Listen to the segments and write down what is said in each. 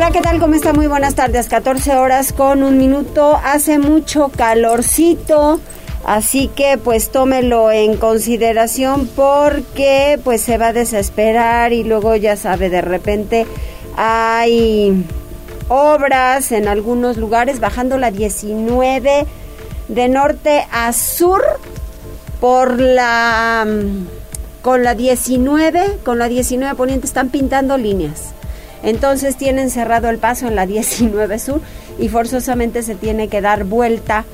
Hola, ¿qué tal? ¿Cómo está? Muy buenas tardes. 14 horas con un minuto. Hace mucho calorcito. Así que pues tómelo en consideración porque pues se va a desesperar y luego ya sabe, de repente hay obras en algunos lugares bajando la 19 de norte a sur por la con la 19, con la 19 poniente están pintando líneas. Entonces tienen cerrado el paso en la 19 sur y forzosamente se tiene que dar vuelta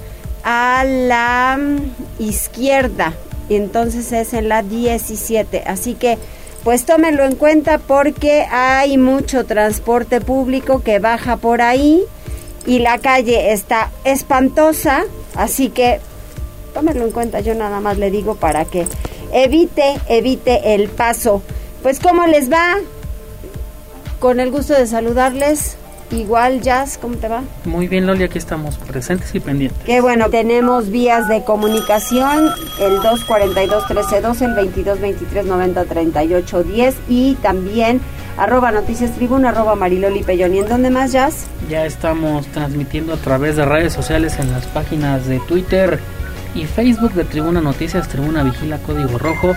a la mm, izquierda. Y entonces es en la 17. Así que pues tómenlo en cuenta porque hay mucho transporte público que baja por ahí y la calle está espantosa. Así que tómenlo en cuenta. Yo nada más le digo para que evite, evite el paso. Pues cómo les va, con el gusto de saludarles. Igual, Jazz, ¿cómo te va? Muy bien, Loli, aquí estamos presentes y pendientes. Qué bueno, tenemos vías de comunicación, el 242-1312, el 2223-903810 y también arroba noticias tribuna, arroba mariloli pellón. ¿Y en dónde más, Jazz? Ya estamos transmitiendo a través de redes sociales en las páginas de Twitter y Facebook de Tribuna Noticias, Tribuna Vigila Código Rojo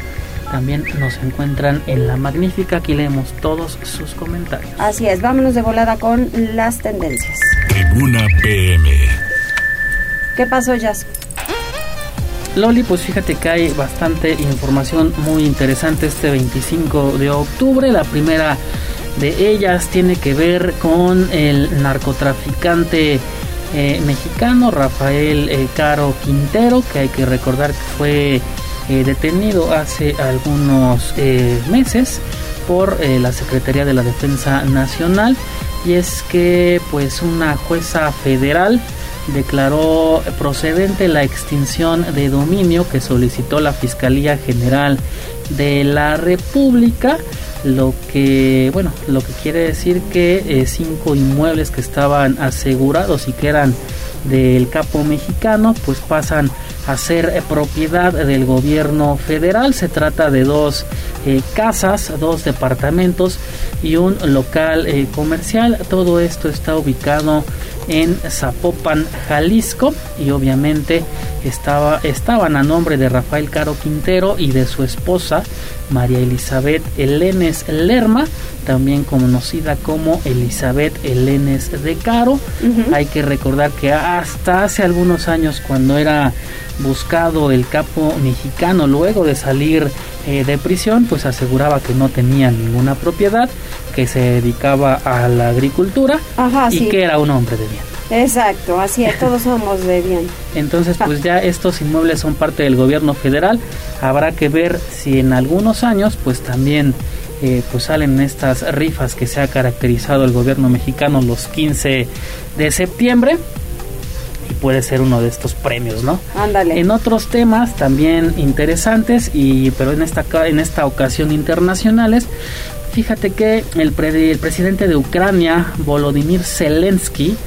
también nos encuentran en La Magnífica. Aquí leemos todos sus comentarios. Así es, vámonos de volada con las tendencias. Tribuna PM. ¿Qué pasó, Jazz? Loli, pues fíjate que hay bastante información muy interesante este 25 de octubre. La primera de ellas tiene que ver con el narcotraficante eh, mexicano Rafael eh, Caro Quintero, que hay que recordar que fue eh, detenido hace algunos eh, meses por eh, la Secretaría de la Defensa Nacional. Y es que pues una jueza federal declaró procedente la extinción de dominio que solicitó la Fiscalía General de la República lo que bueno lo que quiere decir que cinco inmuebles que estaban asegurados y que eran del capo mexicano pues pasan a ser eh, propiedad del gobierno federal. Se trata de dos eh, casas, dos departamentos y un local eh, comercial. Todo esto está ubicado en Zapopan, Jalisco y obviamente estaba, estaban a nombre de Rafael Caro Quintero y de su esposa María Elizabeth Elenes Lerma, también conocida como Elizabeth Elenes de Caro. Hay que recordar que hasta hace algunos años cuando era buscado el capo mexicano luego de salir eh, de prisión, pues aseguraba que no tenía ninguna propiedad, que se dedicaba a la agricultura y que era un hombre de bien. Exacto, así es, todos somos de bien. Entonces, pues ya estos inmuebles son parte del gobierno federal. Habrá que ver si en algunos años, pues también eh, pues salen estas rifas que se ha caracterizado el gobierno mexicano los 15 de septiembre y puede ser uno de estos premios, ¿no? Ándale. En otros temas también interesantes y pero en esta en esta ocasión internacionales, fíjate que el, el presidente de Ucrania, Volodymyr Zelensky,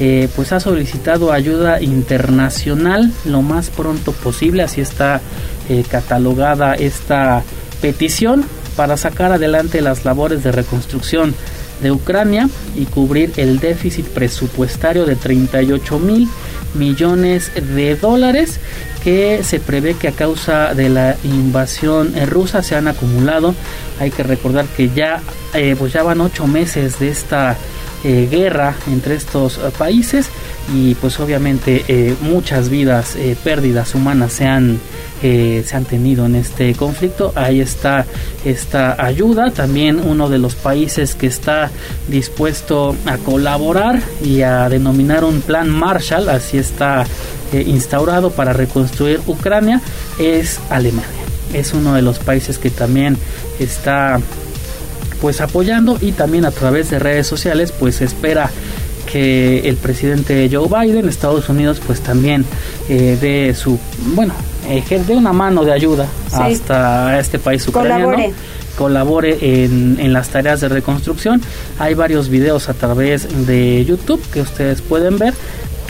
eh, pues ha solicitado ayuda internacional lo más pronto posible, así está eh, catalogada esta petición para sacar adelante las labores de reconstrucción de Ucrania y cubrir el déficit presupuestario de 38 mil millones de dólares que se prevé que a causa de la invasión rusa se han acumulado. Hay que recordar que ya, eh, pues ya van ocho meses de esta eh, guerra entre estos eh, países y pues obviamente eh, muchas vidas, pérdidas humanas se han, se han tenido en este conflicto. Ahí está esta ayuda. También uno de los países que está dispuesto a colaborar y a denominar un plan Marshall, así está instaurado para reconstruir Ucrania, es Alemania. Es uno de los países que también está pues apoyando y también a través de redes sociales pues espera que el presidente Joe Biden, Estados Unidos, pues también eh, dé su, bueno, eh, dé una mano de ayuda hasta este país ucraniano. Colabore. Colabore en, en las tareas de reconstrucción. Hay varios videos a través de YouTube que ustedes pueden ver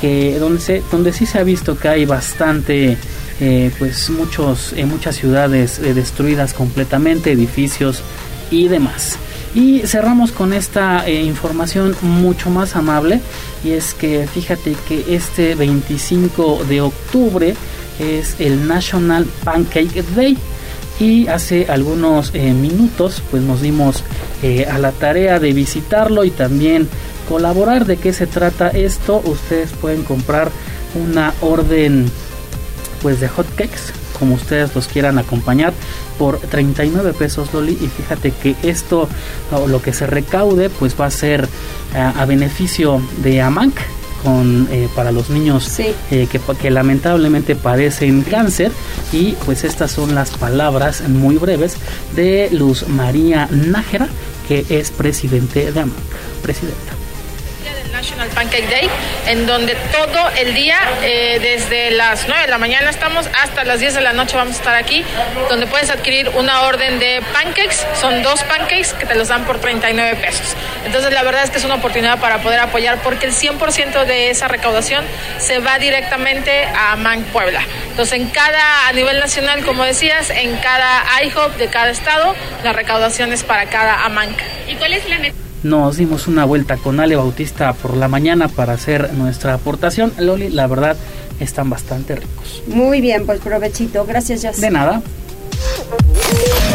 que donde se donde sí se ha visto que hay bastante eh, pues muchos en muchas ciudades eh, destruidas completamente edificios y demás y cerramos con esta eh, información mucho más amable y es que fíjate que este 25 de octubre es el National Pancake Day y hace algunos eh, minutos pues nos dimos eh, a la tarea de visitarlo y también colaborar. De qué se trata esto ustedes pueden comprar una orden pues de hotcakes como ustedes los quieran acompañar por 39 pesos Loli y fíjate que esto lo que se recaude pues va a ser eh, a, beneficio de Amanc con, eh, para los niños eh, que, que, lamentablemente padecen cáncer. Y pues estas son las palabras muy breves de Luz María Nájera que es presidente de AMAC presidenta National Pancake Day, en donde todo el día, eh, desde las 9 de la mañana estamos hasta las 10 de la noche vamos a estar aquí, donde puedes adquirir una orden de pancakes, son dos pancakes que te los dan por 39 pesos. Entonces la verdad es que es una oportunidad para poder apoyar porque el 100% de esa recaudación se va directamente a Man Puebla. Entonces en cada, a nivel nacional, como decías, en cada IHOP de cada estado, la recaudación es para cada AMANC. ¿Y cuál es la nos dimos una vuelta con Ale Bautista por la mañana para hacer nuestra aportación. Loli, la verdad, están bastante ricos. Muy bien, pues provechito. Gracias, Jess. De nada.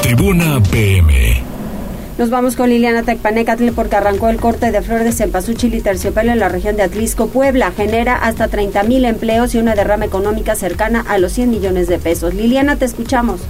Tribuna PM. Nos vamos con Liliana Tecpanecatl porque arrancó el corte de flor de cempasúchil y terciopelo en la región de Atlisco, Puebla. Genera hasta 30 mil empleos y una derrama económica cercana a los 100 millones de pesos. Liliana, te escuchamos.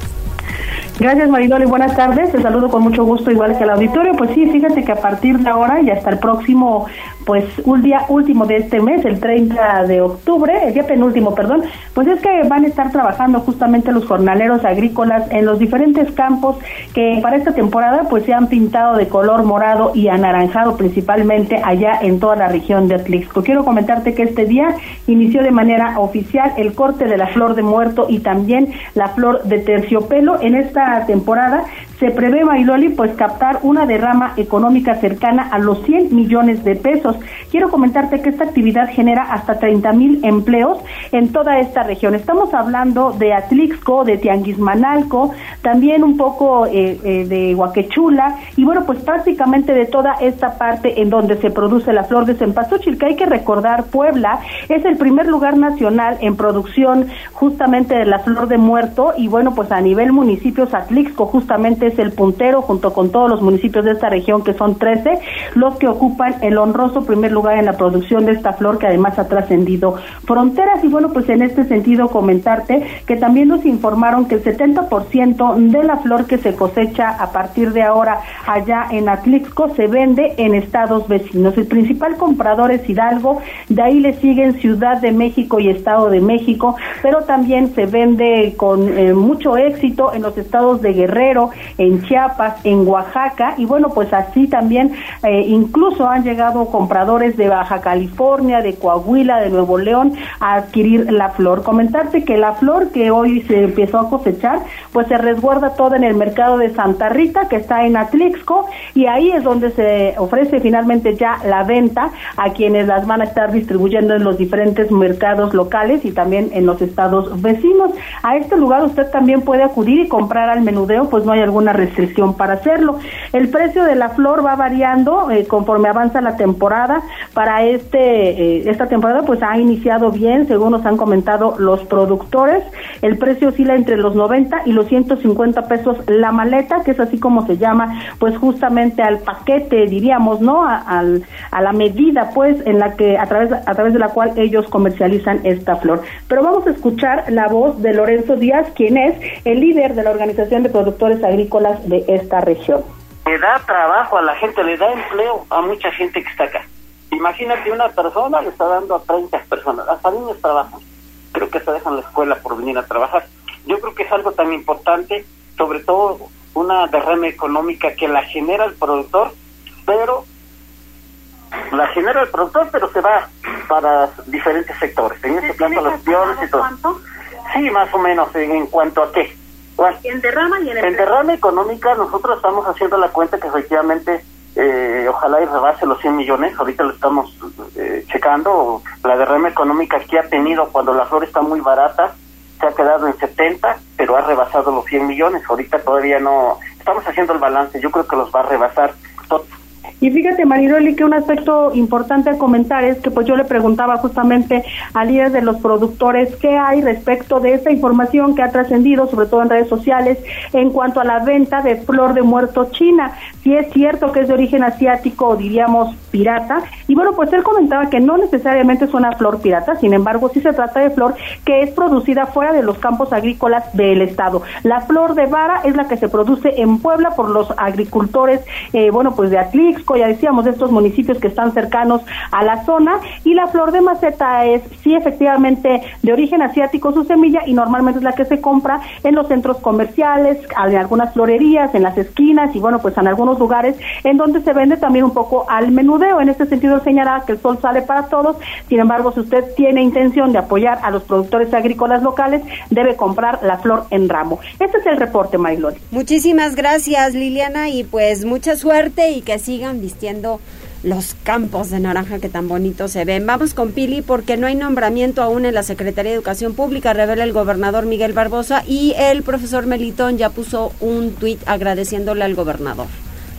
Gracias Maridol y buenas tardes. Te saludo con mucho gusto igual que al auditorio. Pues sí, fíjate que a partir de ahora y hasta el próximo pues un día último de este mes, el 30 de octubre, el día penúltimo, perdón, pues es que van a estar trabajando justamente los jornaleros agrícolas en los diferentes campos que para esta temporada pues se han pintado de color morado y anaranjado principalmente allá en toda la región de Atlixco. Quiero comentarte que este día inició de manera oficial el corte de la flor de muerto y también la flor de terciopelo. En esta temporada se prevé, Mariloli, pues captar una derrama económica cercana a los 100 millones de pesos. Quiero comentarte que esta actividad genera hasta 30 mil empleos en toda esta región. Estamos hablando de Atlixco, de Tianguismanalco, también un poco eh, eh, de Huaquechula y bueno, pues prácticamente de toda esta parte en donde se produce la flor de cempasúchil, que hay que recordar, Puebla es el primer lugar nacional en producción justamente de la flor de muerto y bueno, pues a nivel municipios Atlixco justamente es el puntero junto con todos los municipios de esta región, que son 13, los que ocupan el honroso primer lugar en la producción de esta flor que además ha trascendido fronteras. Y bueno, pues en este sentido comentarte que también nos informaron que el 70% de la flor que se cosecha a partir de ahora allá en Atlixco se vende en estados vecinos. El principal comprador es Hidalgo, de ahí le siguen Ciudad de México y Estado de México, pero también se vende con eh, mucho éxito en los estados de Guerrero, en Chiapas, en Oaxaca, y bueno, pues así también eh, incluso han llegado compradores de Baja California, de Coahuila, de Nuevo León a adquirir la flor. Comentarte que la flor que hoy se empezó a cosechar, pues se resguarda toda en el mercado de Santa Rita, que está en Atlixco, y ahí es donde se ofrece finalmente ya la venta a quienes las van a estar distribuyendo en los diferentes mercados locales y también en los estados vecinos. A este lugar usted también puede acudir y comprar al menudeo, pues no hay alguna restricción para hacerlo. El precio de la flor va variando eh, conforme avanza la temporada. Para este eh, esta temporada pues ha iniciado bien, según nos han comentado los productores. El precio oscila entre los 90 y los 150 pesos la maleta, que es así como se llama, pues justamente al paquete, diríamos, ¿no? A, a la medida pues en la que a través a través de la cual ellos comercializan esta flor. Pero vamos a escuchar la voz de Lorenzo Díaz, quien es el líder de la Organización de Productores Agrícolas de esta región. Le da trabajo a la gente, le da empleo a mucha gente que está acá. Imagínate una persona le está dando a 30 personas, hasta niños trabajan. Creo que se dejan la escuela por venir a trabajar. Yo creo que es algo tan importante, sobre todo una derrama económica que la genera el productor, pero la genera el productor, pero se va para diferentes sectores. En este caso, los peores y todo. Sí, más o menos, en, cuanto a qué. En derrama y en, en derrama económica, nosotros estamos haciendo la cuenta que efectivamente eh, ojalá y rebase los 100 millones, ahorita lo estamos eh, checando, la derrama económica que ha tenido cuando la flor está muy barata, se ha quedado en 70, pero ha rebasado los 100 millones, ahorita todavía no, estamos haciendo el balance, yo creo que los va a rebasar. Y fíjate, Mariloli, que un aspecto importante a comentar es que pues yo le preguntaba justamente al líder de los productores qué hay respecto de esta información que ha trascendido, sobre todo en redes sociales, en cuanto a la venta de flor de muerto china. Si es cierto que es de origen asiático o diríamos pirata. Y bueno, pues él comentaba que no necesariamente es una flor pirata, sin embargo, sí se trata de flor que es producida fuera de los campos agrícolas del Estado. La flor de vara es la que se produce en Puebla por los agricultores, eh, bueno, pues de Atlix, ya decíamos, de estos municipios que están cercanos a la zona. Y la flor de maceta es, sí, efectivamente, de origen asiático su semilla y normalmente es la que se compra en los centros comerciales, en algunas florerías, en las esquinas y, bueno, pues en algunos lugares en donde se vende también un poco al menudeo. En este sentido, señalaba que el sol sale para todos. Sin embargo, si usted tiene intención de apoyar a los productores agrícolas locales, debe comprar la flor en ramo. Este es el reporte, Marilón. Muchísimas gracias, Liliana, y pues mucha suerte y que sigan vistiendo los campos de naranja que tan bonitos se ven. Vamos con Pili porque no hay nombramiento aún en la Secretaría de Educación Pública, revela el gobernador Miguel Barbosa y el profesor Melitón ya puso un tuit agradeciéndole al gobernador.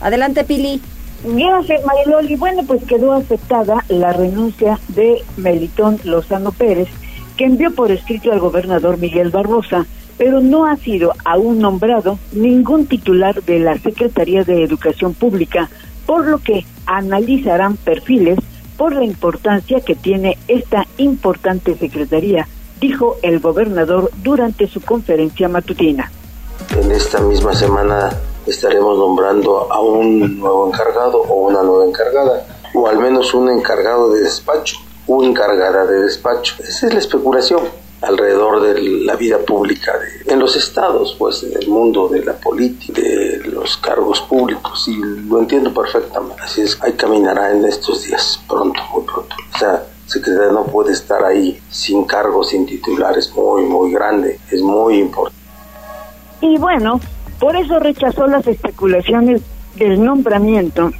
Adelante Pili. Gracias Mariloli. Bueno, pues quedó aceptada la renuncia de Melitón Lozano Pérez, que envió por escrito al gobernador Miguel Barbosa, pero no ha sido aún nombrado ningún titular de la Secretaría de Educación Pública por lo que analizarán perfiles por la importancia que tiene esta importante secretaría, dijo el gobernador durante su conferencia matutina. En esta misma semana estaremos nombrando a un nuevo encargado o una nueva encargada, o al menos un encargado de despacho o encargada de despacho. Esa es la especulación alrededor de la vida pública en los estados, pues en el mundo de la política, de los cargos públicos, y lo entiendo perfectamente. Así es, ahí caminará en estos días, pronto, muy pronto. O sea, secretaria no puede estar ahí sin cargos, sin titulares, muy, muy grande, es muy importante. Y bueno, por eso rechazó las especulaciones del nombramiento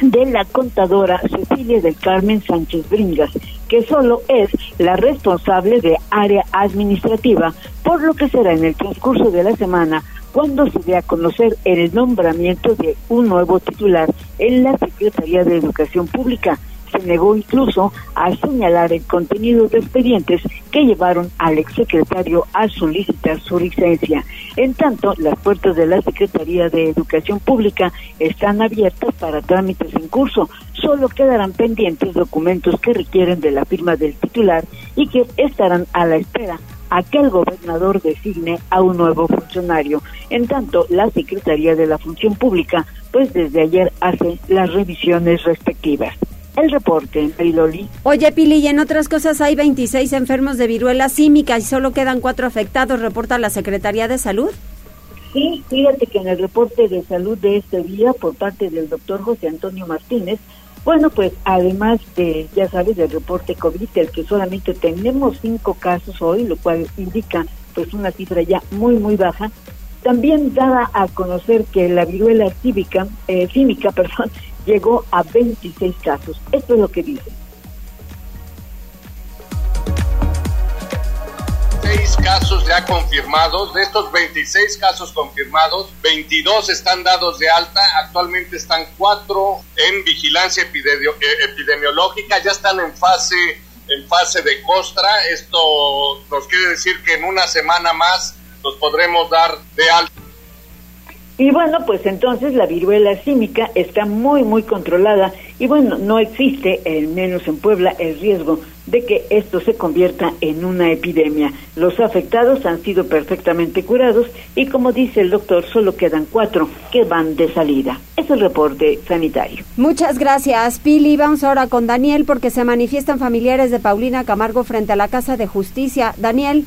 de la contadora Cecilia del Carmen Sánchez Bringas, que solo es la responsable de área administrativa, por lo que será en el transcurso de la semana cuando se dé a conocer el nombramiento de un nuevo titular en la Secretaría de Educación Pública se negó incluso a señalar el contenido de expedientes que llevaron al exsecretario a solicitar su licencia. En tanto, las puertas de la Secretaría de Educación Pública están abiertas para trámites en curso. Solo quedarán pendientes documentos que requieren de la firma del titular y que estarán a la espera a que el gobernador designe a un nuevo funcionario. En tanto, la Secretaría de la Función Pública, pues desde ayer hace las revisiones respectivas. El reporte, Mariloli. Oye, Pili, y en otras cosas hay 26 enfermos de viruela símica y solo quedan cuatro afectados, reporta la Secretaría de Salud. Sí, fíjate que en el reporte de salud de este día por parte del doctor José Antonio Martínez, bueno, pues además de, ya sabes, del reporte COVID, el que solamente tenemos cinco casos hoy, lo cual indica pues una cifra ya muy, muy baja, también daba a conocer que la viruela cívica, eh, címica, perdón, llegó a 26 casos. Esto es lo que dice. Casos ya confirmados. De estos 26 casos confirmados, 22 están dados de alta. Actualmente están cuatro en vigilancia eh, epidemiológica. Ya están en fase en fase de costra. Esto nos quiere decir que en una semana más los podremos dar de alta. Y bueno, pues entonces la viruela símica está muy, muy controlada y bueno, no existe, al menos en Puebla, el riesgo de que esto se convierta en una epidemia. Los afectados han sido perfectamente curados y como dice el doctor, solo quedan cuatro que van de salida. Es el reporte sanitario. Muchas gracias, Pili. Vamos ahora con Daniel porque se manifiestan familiares de Paulina Camargo frente a la Casa de Justicia. Daniel.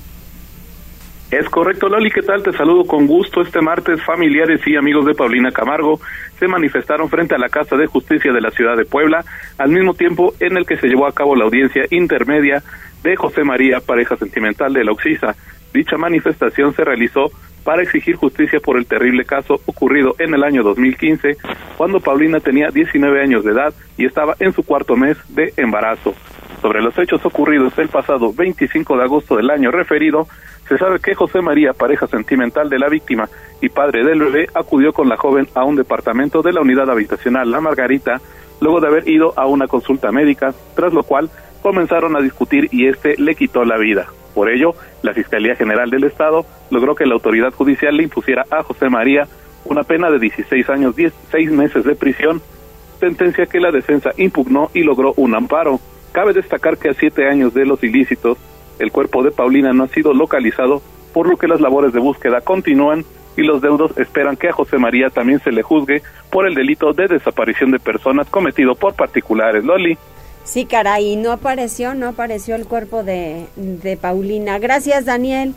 Es correcto, Loli, ¿qué tal? Te saludo con gusto. Este martes, familiares y amigos de Paulina Camargo se manifestaron frente a la Casa de Justicia de la ciudad de Puebla, al mismo tiempo en el que se llevó a cabo la audiencia intermedia de José María, pareja sentimental de la Oxisa. Dicha manifestación se realizó para exigir justicia por el terrible caso ocurrido en el año 2015, cuando Paulina tenía 19 años de edad y estaba en su cuarto mes de embarazo. Sobre los hechos ocurridos el pasado 25 de agosto del año referido, se sabe que José María, pareja sentimental de la víctima y padre del bebé, acudió con la joven a un departamento de la unidad habitacional La Margarita, luego de haber ido a una consulta médica, tras lo cual comenzaron a discutir y este le quitó la vida. Por ello, la Fiscalía General del Estado logró que la autoridad judicial le impusiera a José María una pena de 16 años, 16 meses de prisión, sentencia que la defensa impugnó y logró un amparo. Cabe destacar que a siete años de los ilícitos, el cuerpo de Paulina no ha sido localizado, por lo que las labores de búsqueda continúan y los deudos esperan que a José María también se le juzgue por el delito de desaparición de personas cometido por particulares. Loli. Sí, caray, no apareció, no apareció el cuerpo de, de Paulina. Gracias, Daniel.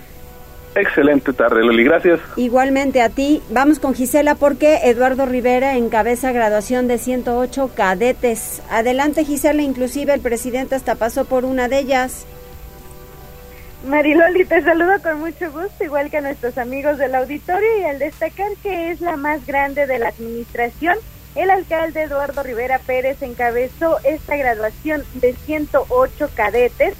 Excelente tarde, Loli, gracias. Igualmente a ti. Vamos con Gisela porque Eduardo Rivera encabeza graduación de 108 cadetes. Adelante, Gisela, inclusive el presidente hasta pasó por una de ellas. Mariloli, te saludo con mucho gusto, igual que a nuestros amigos del auditorio y al destacar que es la más grande de la administración, el alcalde Eduardo Rivera Pérez encabezó esta graduación de 108 cadetes,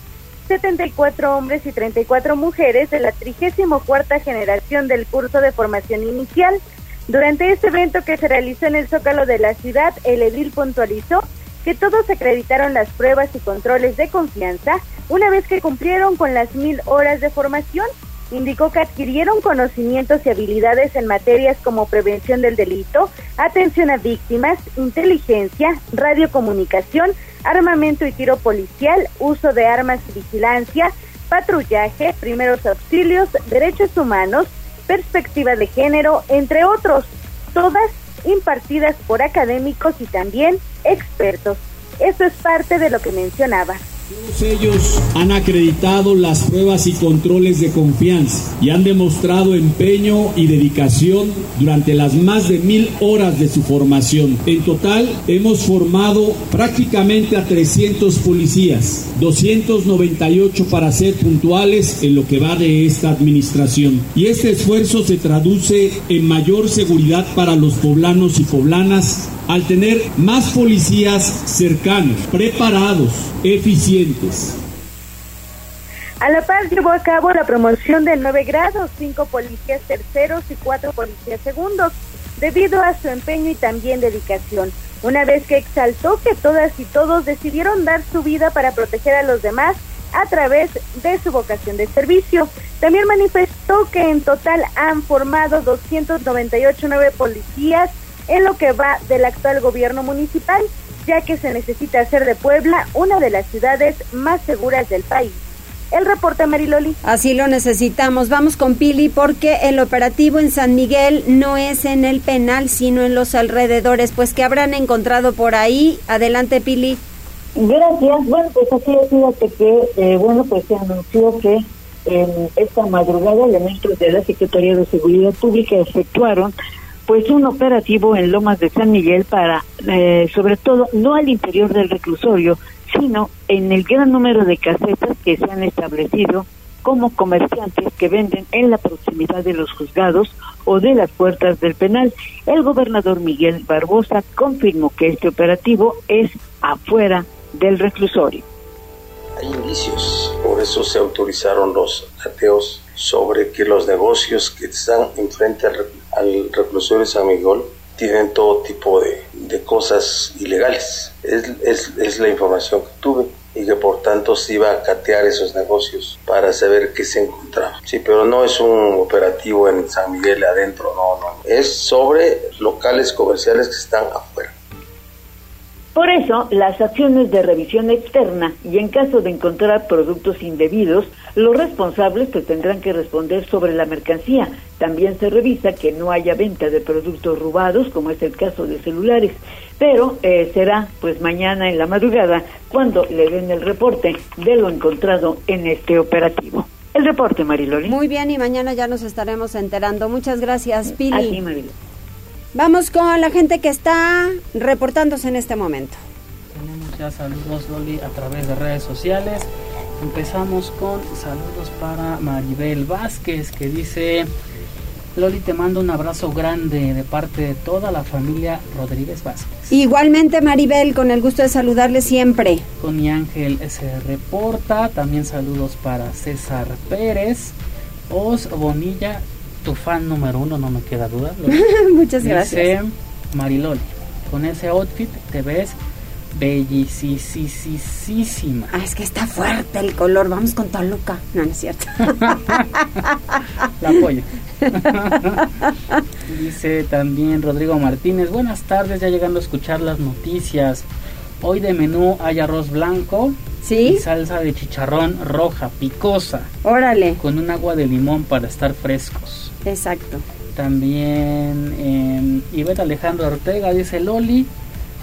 74 hombres y 34 mujeres de la 34 generación del curso de formación inicial. Durante este evento que se realizó en el Zócalo de la ciudad, el edil puntualizó que todos acreditaron las pruebas y controles de confianza una vez que cumplieron con las mil horas de formación. Indicó que adquirieron conocimientos y habilidades en materias como prevención del delito, atención a víctimas, inteligencia, radiocomunicación, armamento y tiro policial, uso de armas y vigilancia, patrullaje, primeros auxilios, derechos humanos, perspectiva de género, entre otros, todas impartidas por académicos y también expertos. Esto es parte de lo que mencionaba. Todos ellos han acreditado las pruebas y controles de confianza y han demostrado empeño y dedicación durante las más de mil horas de su formación. En total, hemos formado prácticamente a 300 policías, 298 para ser puntuales en lo que va de esta administración. Y este esfuerzo se traduce en mayor seguridad para los poblanos y poblanas al tener más policías cercanos, preparados, eficientes. A la par llevó a cabo la promoción de nueve grados, cinco policías terceros y cuatro policías segundos, debido a su empeño y también dedicación. Una vez que exaltó que todas y todos decidieron dar su vida para proteger a los demás a través de su vocación de servicio. También manifestó que en total han formado 298 nueve policías en lo que va del actual gobierno municipal, ya que se necesita hacer de Puebla una de las ciudades más seguras del país. El reporte Mariloli. Así lo necesitamos. Vamos con Pili porque el operativo en San Miguel no es en el penal, sino en los alrededores. Pues que habrán encontrado por ahí. Adelante, Pili. Gracias. Bueno, pues así es, fíjate que, eh, bueno, pues se anunció que en esta madrugada elementos de la Secretaría de Seguridad Pública efectuaron pues un operativo en Lomas de San Miguel para, eh, sobre todo, no al interior del reclusorio, sino en el gran número de casetas que se han establecido como comerciantes que venden en la proximidad de los juzgados o de las puertas del penal. El gobernador Miguel Barbosa confirmó que este operativo es afuera del reclusorio. Hay indicios, por eso se autorizaron los ateos sobre que los negocios que están enfrente al, al reclusorio San Miguel tienen todo tipo de, de cosas ilegales. Es, es, es, la información que tuve y que por tanto se iba a catear esos negocios para saber qué se encontraba. Sí, pero no es un operativo en San Miguel adentro, no, no. Es sobre locales comerciales que están afuera. Por eso, las acciones de revisión externa y en caso de encontrar productos indebidos, los responsables tendrán que responder sobre la mercancía. También se revisa que no haya venta de productos robados, como es el caso de celulares. Pero eh, será pues mañana en la madrugada cuando le den el reporte de lo encontrado en este operativo. el reporte, Mariloli. Muy bien, y mañana ya nos estaremos enterando. Muchas gracias, Pili. Mariloli. Vamos con la gente que está reportándose en este momento. Tenemos ya saludos, Loli, a través de redes sociales. Empezamos con saludos para Maribel Vázquez, que dice... Loli, te mando un abrazo grande de parte de toda la familia Rodríguez Vázquez. Igualmente, Maribel, con el gusto de saludarle siempre. Con mi ángel se reporta. También saludos para César Pérez. Os Bonilla, tu fan número uno, no me queda duda. Muchas Dice gracias. Mariloli, con ese outfit te ves bellisísima. Ah, es que está fuerte el color. Vamos con Toluca. No, no es cierto. La apoyo. Dice también Rodrigo Martínez, buenas tardes, ya llegando a escuchar las noticias. Hoy de menú hay arroz blanco ¿Sí? y salsa de chicharrón roja, picosa, Órale. con un agua de limón para estar frescos. Exacto. También eh, Ivette Alejandro Ortega dice, Loli,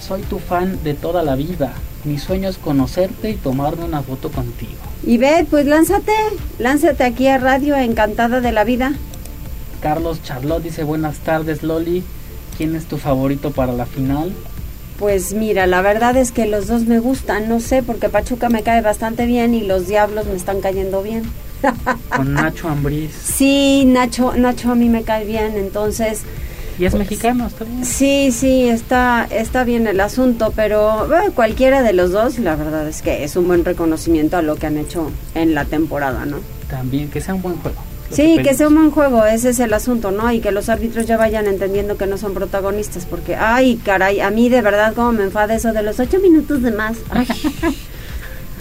soy tu fan de toda la vida. Mi sueño es conocerte y tomarme una foto contigo. Y ve, pues lánzate. Lánzate aquí a Radio Encantada de la Vida. Carlos Charlot dice, buenas tardes Loli, ¿quién es tu favorito para la final? Pues mira, la verdad es que los dos me gustan. No sé, porque Pachuca me cae bastante bien y los Diablos me están cayendo bien. Con Nacho Ambriz. Sí, Nacho, Nacho a mí me cae bien, entonces... Y es mexicano, está bien. Sí, sí, está, está bien el asunto, pero bueno, cualquiera de los dos, la verdad es que es un buen reconocimiento a lo que han hecho en la temporada, ¿no? También, que sea un buen juego. Sí, que pedimos. sea un buen juego, ese es el asunto, ¿no? Y que los árbitros ya vayan entendiendo que no son protagonistas, porque, ay, caray, a mí de verdad como me enfada eso de los ocho minutos de más. Ay.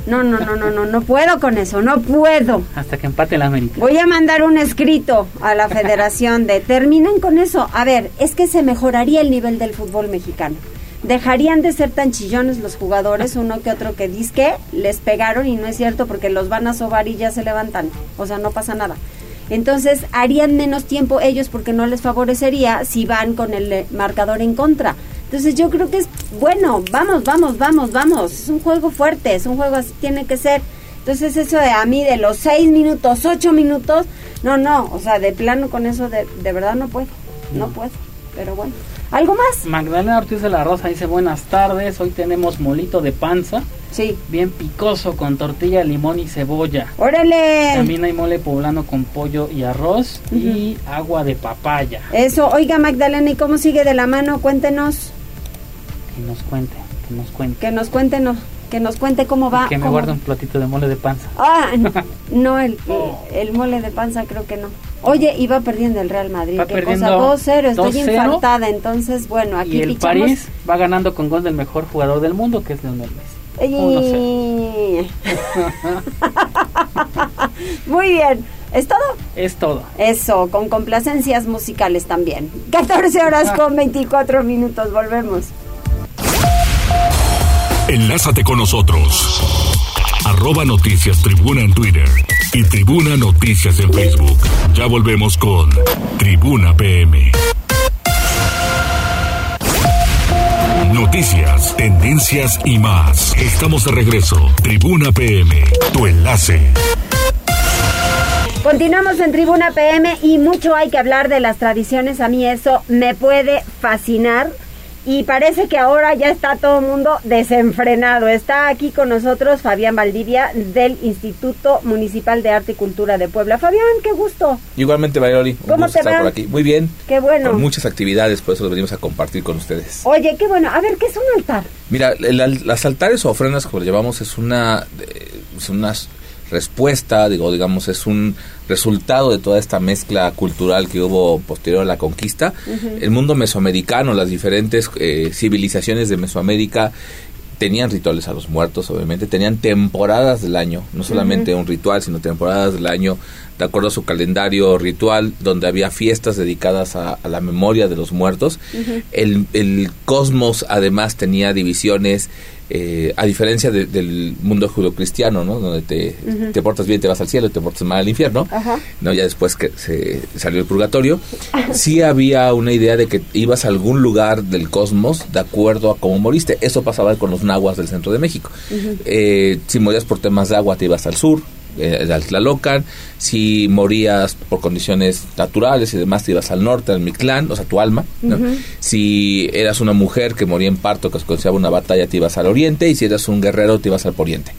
No, no, no, no, no, no puedo con eso, no puedo. Hasta que empate el América. Voy a mandar un escrito a la federación de terminen con eso. A ver, es que se mejoraría el nivel del fútbol mexicano. Dejarían de ser tan chillones los jugadores, uno que otro que que les pegaron y no es cierto porque los van a sobar y ya se levantan. O sea, no pasa nada. Entonces harían menos tiempo ellos porque no les favorecería si van con el marcador en contra. Entonces yo creo que es bueno, vamos, vamos, vamos, vamos. Es un juego fuerte, es un juego así tiene que ser. Entonces eso de a mí de los seis minutos, ocho minutos, no, no, o sea, de plano con eso de, de verdad no puedo, no puedo. Pero bueno, ¿algo más? Magdalena Ortiz de la Rosa dice buenas tardes, hoy tenemos molito de panza, Sí. bien picoso con tortilla, limón y cebolla. Órale. También hay mole poblano con pollo y arroz y agua de papaya. Eso, oiga Magdalena, ¿y cómo sigue de la mano? Cuéntenos, Que nos cuente, que nos cuente. que nos cuente, no, que nos cuente cómo va. que me guarde un platito de mole de panza. Ah, no, el, el, mole de panza creo que no. Oye, iba perdiendo el Real Madrid. Va Qué perdiendo cosa, 2-0, estoy 2-0. infartada. Entonces, bueno, aquí Y el París va ganando con gol del mejor jugador del mundo, que es Lionel Messi. Y- Muy bien. ¿Es todo? Es todo. Eso, con complacencias musicales también. 14 horas con 24 minutos, volvemos. Enlázate con nosotros. Arroba Noticias Tribuna en Twitter y Tribuna Noticias en Facebook. Ya volvemos con Tribuna PM. Noticias, tendencias y más. Estamos de regreso. Tribuna PM, tu enlace. Continuamos en Tribuna PM y mucho hay que hablar de las tradiciones. A mí eso me puede fascinar. Y parece que ahora ya está todo el mundo desenfrenado. Está aquí con nosotros Fabián Valdivia del Instituto Municipal de Arte y Cultura de Puebla. Fabián, qué gusto. Igualmente, Mariloli, un ¿Cómo gusto te estar va? por aquí. Muy bien. Qué bueno. Con muchas actividades, por eso lo venimos a compartir con ustedes. Oye, qué bueno. A ver, ¿qué es un altar? Mira, el las altares o ofrendas, como lo llevamos, es una, eh, es una s- respuesta, digo, digamos, es un resultado de toda esta mezcla cultural que hubo posterior a la conquista. El mundo mesoamericano, las diferentes eh, civilizaciones de Mesoamérica tenían rituales a los muertos, obviamente, tenían temporadas del año, no solamente un ritual, sino temporadas del año, de acuerdo a su calendario ritual, donde había fiestas dedicadas a, a la memoria de los muertos. El, el cosmos además tenía divisiones, eh, a diferencia de- del mundo judio-cristiano, ¿no? Donde te, te portas bien, te vas al cielo, te portas mal al infierno. ¿no? Ya después que se salió el purgatorio, sí había una idea de que ibas a algún lugar del cosmos de acuerdo a cómo moriste. Eso pasaba con los nahuas del centro de México. Eh, si morías por temas de agua, te ibas al sur. Eh, al Tlalocan, si morías por condiciones naturales y demás, te ibas al norte, al Mictlán, o sea, tu alma, ¿no? Si eras una mujer que moría en parto, que se consideraba una batalla, te ibas al oriente, y si eras un guerrero, te ibas al poniente,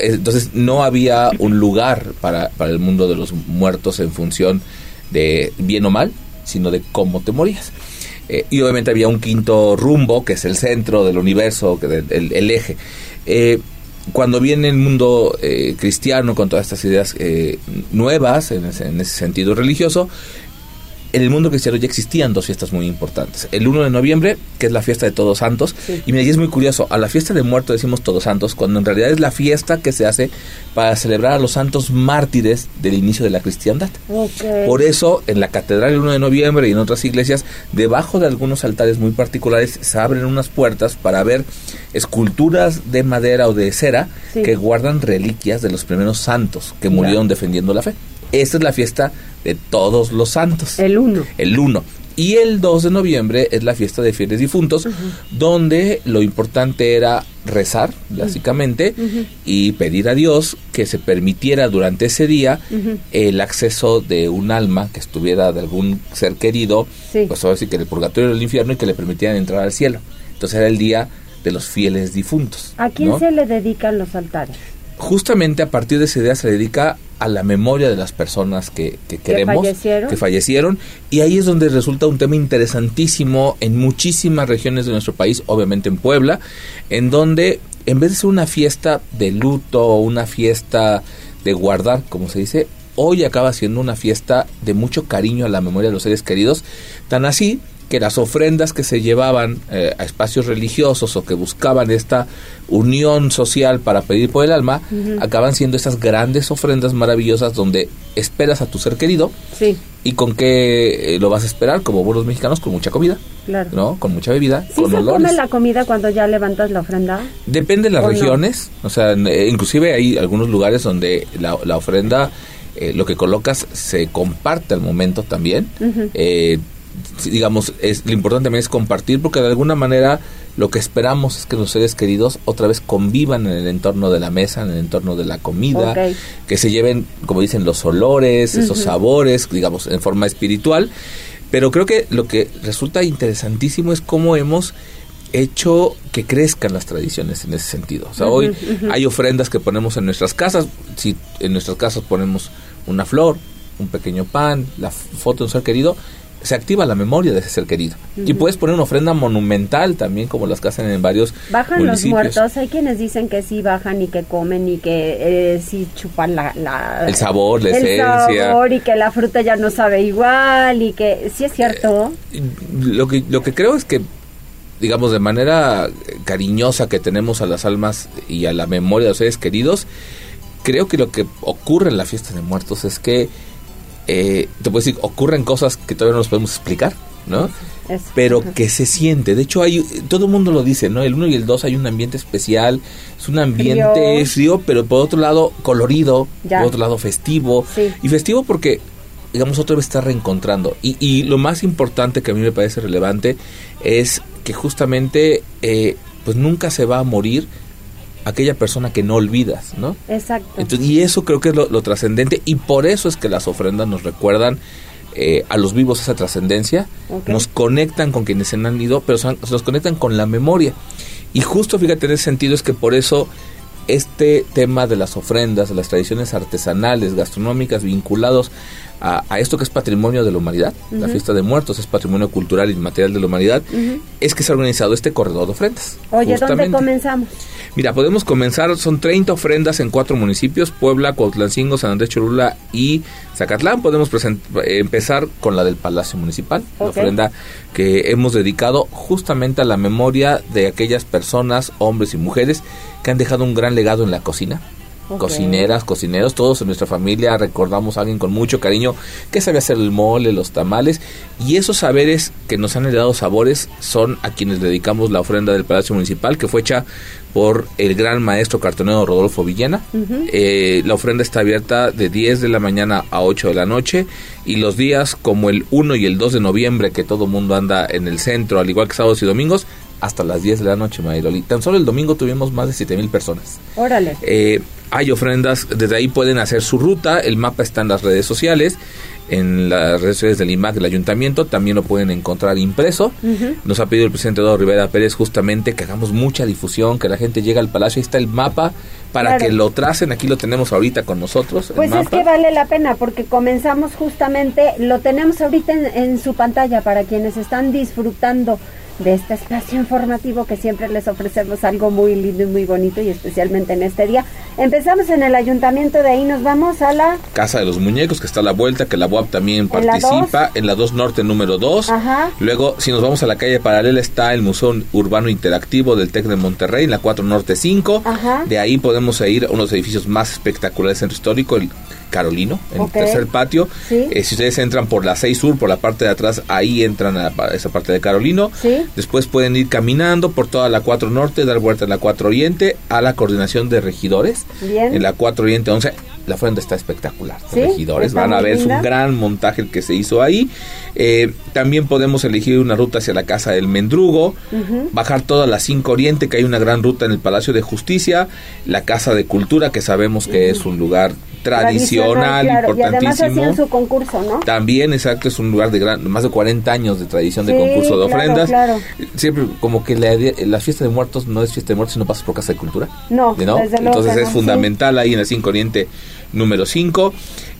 Entonces, no había un lugar para, para el mundo de los muertos en función de bien o mal, sino de cómo te morías. Eh, y obviamente había un quinto rumbo, que es el centro del universo, que de- el, el eje. Eh, cuando viene el mundo eh, cristiano con todas estas ideas eh, nuevas en ese, en ese sentido religioso, en el mundo cristiano ya existían dos fiestas muy importantes. El 1 de noviembre, que es la fiesta de Todos Santos, y mira, y es muy curioso, a la fiesta de muertos decimos Todos Santos, cuando en realidad es la fiesta que se hace para celebrar a los santos mártires del inicio de la cristiandad. Por eso, en la catedral el 1 de noviembre y en otras iglesias, debajo de algunos altares muy particulares, se abren unas puertas para ver esculturas de madera o de cera Sí. que guardan reliquias de los primeros santos que murieron defendiendo la fe. Esta es la fiesta de todos los santos. El 1. El 1. Y el 2 de noviembre es la fiesta de fieles difuntos, donde lo importante era rezar, básicamente, y pedir a Dios que se permitiera durante ese día el acceso de un alma que estuviera de algún ser querido, pues ahora sí que en el purgatorio del infierno y que le permitieran entrar al cielo. Entonces era el día de los fieles difuntos. ¿A quién ¿no? se le dedican los altares? Justamente a partir de ese día se dedica a la memoria de las personas que, que queremos, fallecieron? que fallecieron, y ahí es donde resulta un tema interesantísimo en muchísimas regiones de nuestro país, obviamente en Puebla, en donde en vez de ser una fiesta de luto o una fiesta de guardar, como se dice, hoy acaba siendo una fiesta de mucho cariño a la memoria de los seres queridos, tan así que las ofrendas que se llevaban eh, a espacios religiosos o que buscaban esta unión social para pedir por el alma, acaban siendo esas grandes ofrendas maravillosas donde esperas a tu ser querido Sí, y con qué eh, lo vas a esperar, como buenos mexicanos, con mucha comida, claro. ¿no? Con mucha bebida, ¿Sí con se olores. come la comida cuando ya levantas la ofrenda? Depende de las ¿O no? regiones, o sea, eh, inclusive hay algunos lugares donde la, la ofrenda, eh, lo que colocas se comparte al momento también. Digamos, es, lo importante también es compartir porque de alguna manera lo que esperamos es que los seres queridos otra vez convivan en el entorno de la mesa, en el entorno de la comida, que se lleven, como dicen, los olores, esos sabores, digamos, en forma espiritual. Pero creo que lo que resulta interesantísimo es cómo hemos hecho que crezcan las tradiciones en ese sentido. O sea, hoy hay ofrendas que ponemos en nuestras casas. Si en nuestras casas ponemos una flor, un pequeño pan, la foto de un ser querido, se activa la memoria de ese ser querido. Y puedes poner una ofrenda monumental también, como las que hacen en varios ¿Bajan los muertos? Hay quienes dicen que sí bajan y que comen y que eh, sí chupan la, la- El sabor, la el esencia. sabor y que la fruta ya no sabe igual y que sí es cierto. lo que lo que creo es que digamos de manera cariñosa que tenemos a las almas y a la memoria de los seres queridos creo que lo que ocurre en la fiesta de muertos es que eh, te puedo decir ocurren cosas que todavía no nos podemos explicar no pero Ajá. que se siente de hecho hay todo el mundo lo dice no el 1 y el 2 hay un ambiente especial es un ambiente Frío. frío pero por otro lado colorido Ya. por otro lado festivo Sí. y festivo porque digamos otra vez está reencontrando y, y lo más importante que a mí me parece relevante es que justamente eh, pues nunca se va a morir aquella persona que no olvidas no Exacto. entonces, y eso creo que es lo, lo trascendente y por eso es que las ofrendas nos recuerdan eh, a los vivos esa trascendencia, nos conectan con quienes se han ido, pero son- nos conectan con la memoria. Y justo fíjate en ese sentido es que por eso este tema de las ofrendas, de las tradiciones artesanales, gastronómicas, vinculados a, a esto que es patrimonio de la humanidad, la fiesta de muertos es patrimonio cultural y material de la humanidad, es que se ha organizado este corredor de ofrendas. Oye, ¿dónde comenzamos? Mira, podemos comenzar, son 30 ofrendas en cuatro municipios, Puebla, Cuautlancingo, San Andrés Cholula y Zacatlán. Podemos empezar con la del Palacio Municipal, la ofrenda que hemos dedicado justamente a la memoria de aquellas personas, hombres y mujeres, que han dejado un gran legado en la cocina. Cocineras, cocineros, todos en nuestra familia recordamos a alguien con mucho cariño que sabe hacer el mole, los tamales y esos saberes que nos han heredado sabores son a quienes dedicamos la ofrenda del Palacio Municipal que fue hecha por el gran maestro cartonero Rodolfo Villena. Eh, la ofrenda está abierta de 10 de la mañana a 8 de la noche y los días como el 1 y el 2 de noviembre que todo mundo anda en el centro, al igual que sábados y domingos, hasta las 10 de la noche, Mayroli. Tan solo el domingo tuvimos más de 7 mil personas. Órale. Eh, hay ofrendas, desde ahí pueden hacer su ruta, el mapa está en las redes sociales, en las redes sociales del IMAC del ayuntamiento, también lo pueden encontrar impreso. Nos ha pedido el presidente Eduardo Rivera Pérez justamente que hagamos mucha difusión, que la gente llegue al palacio, ahí está el mapa para que lo tracen, aquí lo tenemos ahorita con nosotros. Pues es que vale la pena porque comenzamos justamente, lo tenemos ahorita en su pantalla para quienes están disfrutando de este espacio informativo que siempre les ofrecemos algo muy lindo y muy bonito y especialmente en este día. Empezamos en el ayuntamiento, de ahí nos vamos a la... Casa de los Muñecos, que está a la vuelta, que la UAP también participa, en la 2 Norte número 2. Luego, si nos vamos a la calle paralela, está el Museo Urbano Interactivo del TEC de Monterrey, en la 4 Norte 5. De ahí podemos ir a unos edificios más espectaculares del centro histórico, el Carolino, en el tercer patio. Eh, si ustedes entran por la 6 Sur, por la parte de atrás, ahí entran a, esa parte de Carolino. Después pueden ir caminando por toda la 4 Norte, dar vuelta en la 4 Oriente, a la coordinación de regidores. En la 4 Oriente 11 la ofrenda está espectacular. Los regidores van a ver, es un gran montaje el que se hizo ahí. Eh, también podemos elegir una ruta hacia la Casa del Mendrugo, bajar toda la 5 Oriente, que hay una gran ruta en el Palacio de Justicia, la Casa de Cultura, que sabemos que es un lugar tradicional, importantísimo. Y además su concurso, ¿no? También, exacto, es un lugar de gran, más de 40 años de tradición de concurso de ofrendas. Siempre como que la, fiesta de muertos no es fiesta de muertos, sino pasa por Casa de Cultura. No, Entonces es fundamental ahí en el 5 Oriente número 5.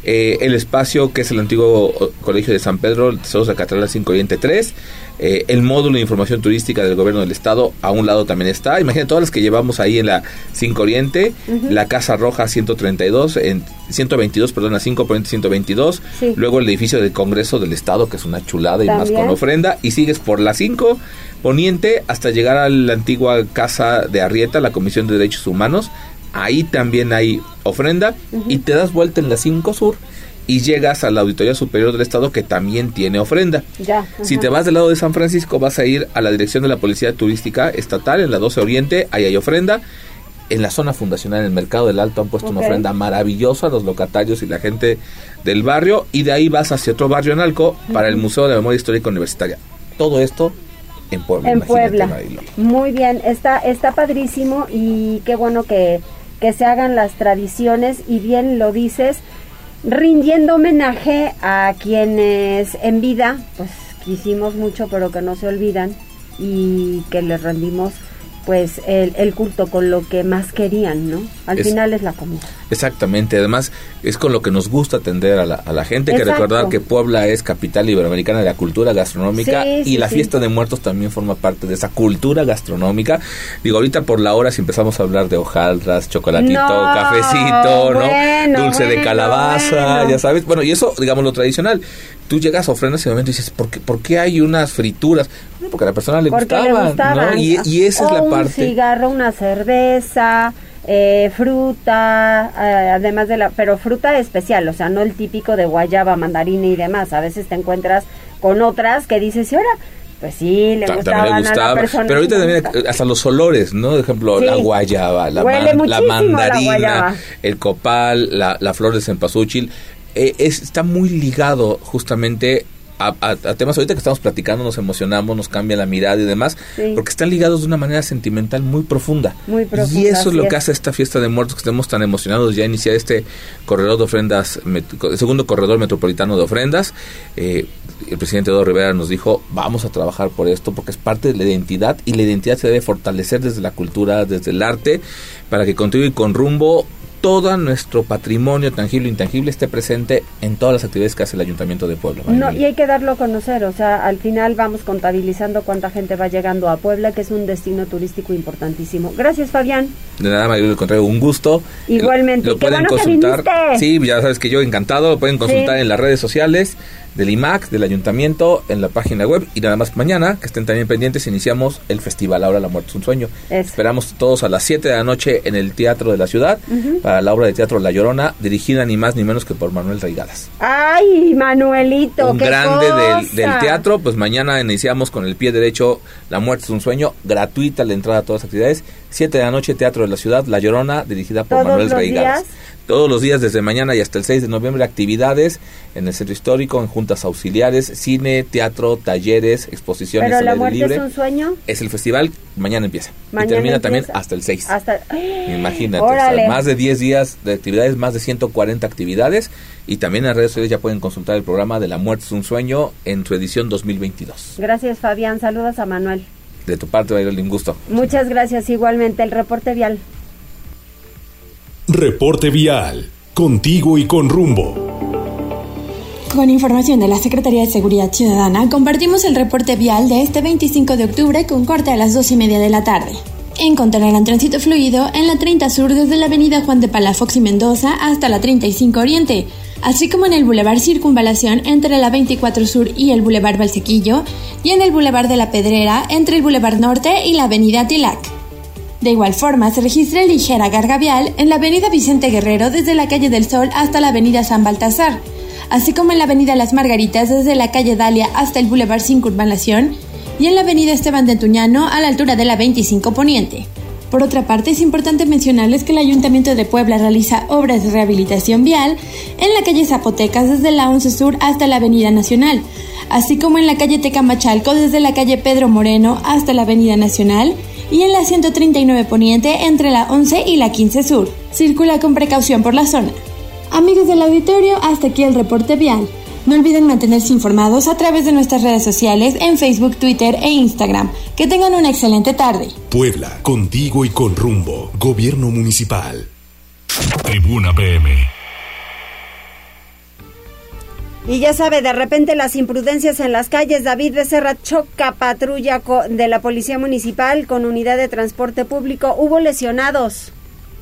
Eh, el espacio que es el antiguo Colegio de San Pedro, el Tesoro de Catedral 5 Oriente 3. Eh, el módulo de información turística del gobierno del estado a un lado también está. Imagínate todas las que llevamos ahí en la 5 Oriente, la Casa Roja 132, en 122, perdón, la 5 Oriente 122. Luego el edificio del Congreso del Estado, que es una chulada y más con ofrenda. Y sigues por la 5 Poniente hasta llegar a la antigua Casa de Arrieta, la Comisión de Derechos Humanos ahí también hay ofrenda y te das vuelta en la 5 Sur y llegas a la Auditoría Superior del Estado que también tiene ofrenda. Si te vas del lado de San Francisco vas a ir a la dirección de la Policía Turística Estatal en la 12 Oriente, ahí hay ofrenda. En la zona fundacional, en el Mercado del Alto, han puesto una ofrenda maravillosa a los locatarios y la gente del barrio. Y de ahí vas hacia otro barrio en Alco para el Museo de la Memoria Histórica Universitaria. Todo esto en Puebla. En Puebla. Muy bien, está, está padrísimo y qué bueno que que se hagan las tradiciones y bien lo dices, rindiendo homenaje a quienes en vida, pues quisimos mucho pero que no se olvidan y que les rendimos pues el, el, culto con lo que más querían, ¿no? Al final es la comida. Exactamente, además es con lo que nos gusta atender a la, a la gente, que recordar que Puebla es capital iberoamericana de la cultura gastronómica y la fiesta de muertos también forma parte de esa cultura gastronómica. Digo, ahorita por la hora si empezamos a hablar de hojaldras, chocolatito, cafecito, ¿no? Dulce de calabaza, ya sabes. Bueno, y eso, digamos, lo tradicional tú llegas a ofrendas y momento dices, ¿por qué, ¿por qué hay unas frituras? Porque a la persona le gustaban, ¿no? Y, esa es la parte. Un cigarro, una cerveza, eh, fruta, eh, además de la, pero fruta especial, o sea, no el típico de guayaba, mandarina y demás. A veces te encuentras con otras que dices, ¿y ahora? Pues sí, le gustaban a la persona. Pero ahorita también hasta los olores, ¿no? Por ejemplo, la guayaba, la, la mandarina, el copal, la, la flor de cempasúchil eh, está muy ligado justamente a, temas ahorita que estamos platicando, nos emocionamos, nos cambia la mirada y demás, porque están ligados de una manera sentimental muy profunda. y eso es lo que hace esta fiesta de muertos, que estemos tan emocionados ya iniciar este corredor de ofrendas, el segundo corredor metropolitano de ofrendas. Eh, el presidente Eduardo Rivera nos dijo, vamos a trabajar por esto, porque es parte de la identidad y la identidad se debe fortalecer desde la cultura, desde el arte, para que continúe con rumbo todo nuestro patrimonio tangible e intangible esté presente en todas las actividades que hace el Ayuntamiento de Puebla. No, y hay que darlo a conocer, o sea, al final vamos contabilizando cuánta gente va llegando a Puebla, que es un destino turístico importantísimo. Gracias, Fabián. De nada, María, contrario, un gusto. Igualmente, lo pueden consultar. sí, ya sabes que yo encantado, lo pueden consultar en las redes sociales del IMAC, del ayuntamiento, en la página web. Y nada más mañana, que estén también pendientes, iniciamos el festival Ahora la muerte es un sueño. Esperamos todos a las 7 de la noche en el Teatro de la Ciudad para la obra de teatro La Llorona, dirigida ni más ni menos que por Manuel Reigadas. ¡Ay, Manuelito! Un grande del, del, teatro. Pues mañana iniciamos con el pie derecho La muerte es un sueño, gratuita la entrada a todas las actividades. 7 de la noche, Teatro de la Ciudad, La Llorona, dirigida por Manuel Reigadas Todos los días desde mañana y hasta el 6 de noviembre actividades en el centro histórico, en juntas auxiliares, cine, teatro, talleres, exposiciones Pero al la aire muerte libre. es un sueño. Es el festival, mañana empieza. Mañana y termina empieza. también hasta el 6. Hasta Imagínate, o sea, más de 10 días de actividades, más de 140 actividades y también en redes sociales ya pueden consultar el programa de La muerte es un sueño en su edición 2022. Gracias, Fabián. Saludos a Manuel. De tu parte, Bailol, un gusto. Muchas gracias igualmente. El reporte vial. Reporte vial. Contigo y con rumbo. Con información de la Secretaría de Seguridad Ciudadana, compartimos el reporte vial de este 25 de octubre con corte a las 2 y media de la tarde. Encontrarán tránsito fluido en la 30 Sur desde la avenida Juan de Palafox y Mendoza hasta la 35 Oriente, así como en el Boulevard Circunvalación entre la 24 Sur y el Boulevard Valsequillo, y en el Boulevard de la Pedrera entre el Boulevard Norte y la avenida Tilac. De igual forma, se registra ligera carga vial en la avenida Vicente Guerrero desde la calle del Sol hasta la avenida San Baltasar, así como en la avenida Las Margaritas desde la calle Dalia hasta el Boulevard Circunvalación y en la avenida Esteban de Tuñano a la altura de la 25 Poniente. Por otra parte, es importante mencionarles que el Ayuntamiento de Puebla realiza obras de rehabilitación vial en la calle Zapotecas desde la 11 Sur hasta la Avenida Nacional, así como en la calle Tecamachalco desde la calle Pedro Moreno hasta la Avenida Nacional y en la 139 Poniente entre la 11 y la 15 Sur. Circula con precaución por la zona. Amigos del auditorio, hasta aquí el reporte vial. No olviden mantenerse informados a través de nuestras redes sociales en Facebook, Twitter e Instagram. Que tengan una excelente tarde. Puebla, contigo y con rumbo. Gobierno municipal. Tribuna PM. Y ya sabe, de repente las imprudencias en las calles. David Becerra choca patrulla de la Policía Municipal con unidad de transporte público. Hubo lesionados.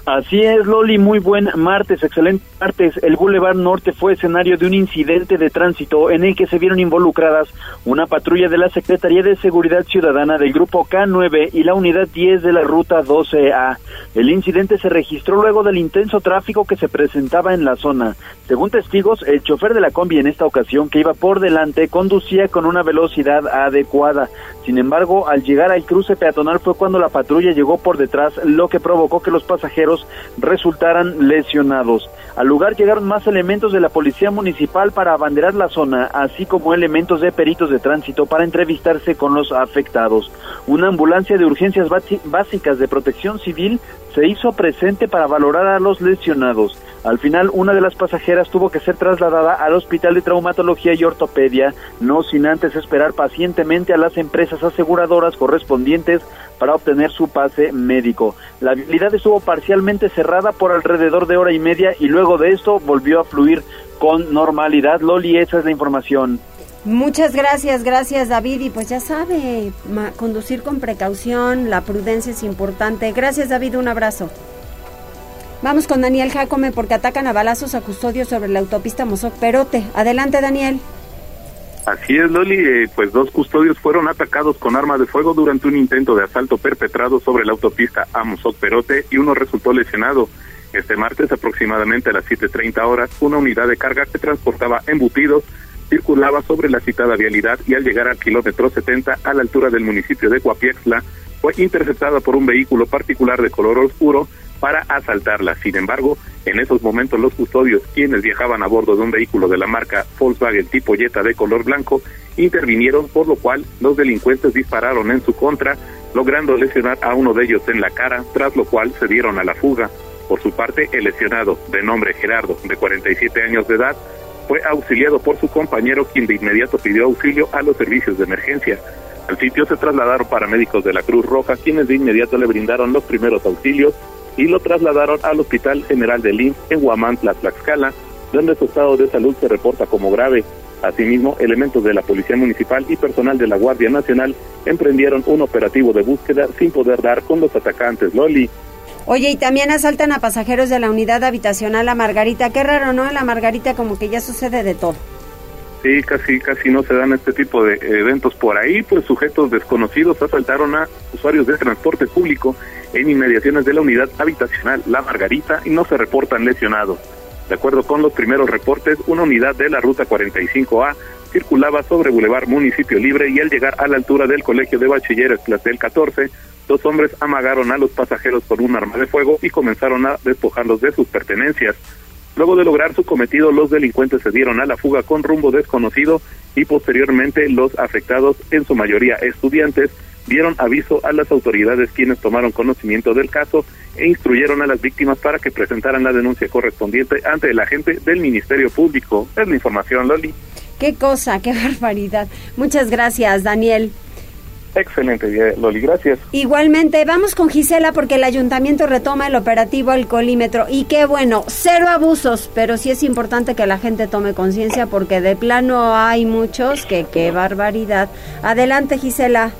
Así es, Loli, muy buen martes, excelente martes. El Boulevard Norte fue escenario de un incidente de tránsito en el que se vieron involucradas una patrulla de la Secretaría de Seguridad Ciudadana del Grupo K9 y la Unidad 10 de la Ruta 12A. El incidente se registró luego del intenso tráfico que se presentaba en la zona. Según testigos, el chofer de la combi en esta ocasión, que iba por delante, conducía con una velocidad adecuada. Sin embargo, al llegar al cruce peatonal fue cuando la patrulla llegó por detrás, lo que provocó que los pasajeros resultaran lesionados. Al lugar llegaron más elementos de la Policía Municipal para abanderar la zona, así como elementos de peritos de tránsito para entrevistarse con los afectados. Una ambulancia de urgencias básicas de protección civil se hizo presente para valorar a los lesionados. Al final, una de las pasajeras tuvo que ser trasladada al Hospital de Traumatología y Ortopedia, no sin antes esperar pacientemente a las empresas aseguradoras correspondientes para obtener su pase médico. La vialidad estuvo parcialmente cerrada por alrededor de hora y media y luego de esto volvió a fluir con normalidad. Loli, esa es la información. Muchas gracias, gracias David. Y pues ya sabe, conducir con precaución, la prudencia es importante. Gracias David, un abrazo. Vamos con Daniel Jacome porque atacan a balazos a custodios sobre la autopista Mozoc Perote. Adelante Daniel. Así es, Loli, eh, pues dos custodios fueron atacados con arma de fuego durante un intento de asalto perpetrado sobre la autopista Amozoc Perote y uno resultó lesionado. Este martes, aproximadamente a las 7.30 horas, una unidad de carga que transportaba embutidos circulaba sobre la citada vialidad y al llegar al kilómetro 70 a la altura del municipio de Coapiexla, fue interceptada por un vehículo particular de color oscuro para asaltarla. Sin embargo, en esos momentos los custodios, quienes viajaban a bordo de un vehículo de la marca Volkswagen tipo Jetta de color blanco, intervinieron, por lo cual los delincuentes dispararon en su contra, logrando lesionar a uno de ellos en la cara, tras lo cual se dieron a la fuga. Por su parte, el lesionado, de nombre Gerardo, de 47 años de edad, fue auxiliado por su compañero, quien de inmediato pidió auxilio a los servicios de emergencia. Al sitio se trasladaron paramédicos de la Cruz Roja, quienes de inmediato le brindaron los primeros auxilios y lo trasladaron al Hospital General de IMSS en Huamantla, Tlaxcala, donde su estado de salud se reporta como grave. Asimismo, elementos de la Policía Municipal y personal de la Guardia Nacional emprendieron un operativo de búsqueda sin poder dar con los atacantes. Loli. Oye, y también asaltan a pasajeros de la unidad habitacional La Margarita. Qué raro, ¿no? En La Margarita como que ya sucede de todo. Sí, casi, casi no se dan este tipo de eventos por ahí, pues sujetos desconocidos asaltaron a usuarios de transporte público en inmediaciones de la unidad habitacional La Margarita y no se reportan lesionados. De acuerdo con los primeros reportes, una unidad de la ruta 45A circulaba sobre Boulevard Municipio Libre y al llegar a la altura del Colegio de Bachilleres Platel 14, Los hombres amagaron a los pasajeros con un arma de fuego y comenzaron a despojarlos de sus pertenencias. Luego de lograr su cometido, los delincuentes se dieron a la fuga con rumbo desconocido y posteriormente los afectados, en su mayoría estudiantes, dieron aviso a las autoridades quienes tomaron conocimiento del caso e instruyeron a las víctimas para que presentaran la denuncia correspondiente ante el agente del Ministerio Público. Es la información, Loli. Qué cosa, qué barbaridad. Muchas gracias, Daniel. Excelente, Loli, gracias. Igualmente, vamos con Gisela porque el ayuntamiento retoma el operativo alcoholímetro y qué bueno, cero abusos, pero sí es importante que la gente tome conciencia porque de plano hay muchos que qué barbaridad. Adelante, Gisela.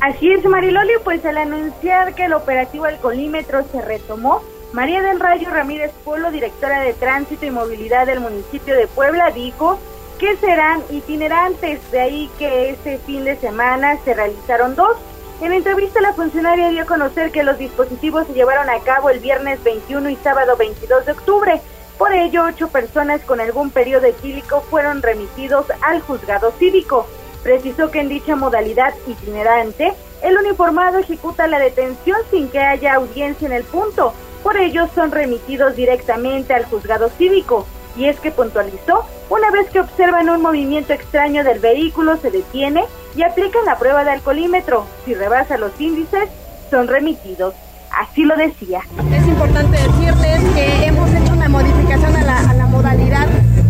Así es, Mariloli, pues al anunciar que el operativo alcoholímetro se retomó, María del Rayo Ramírez Pueblo, directora de Tránsito y Movilidad del municipio de Puebla, dijo que serán itinerantes. De ahí que este fin de semana se realizaron dos. En entrevista, la funcionaria dio a conocer que los dispositivos se llevaron a cabo el viernes 21 y sábado 22 de octubre. Por ello, ocho personas con algún periodo etílico fueron remitidos al juzgado cívico. Precisó que en dicha modalidad itinerante, el uniformado ejecuta la detención sin que haya audiencia en el punto. Por ello, son remitidos directamente al juzgado cívico y es que puntualizó, una vez que observan un movimiento extraño del vehículo se detiene y aplican la prueba de alcoholímetro. Si rebasa los índices, son remitidos. Así lo decía. Es importante decirles que hemos hecho una modificación a la, a la modalidad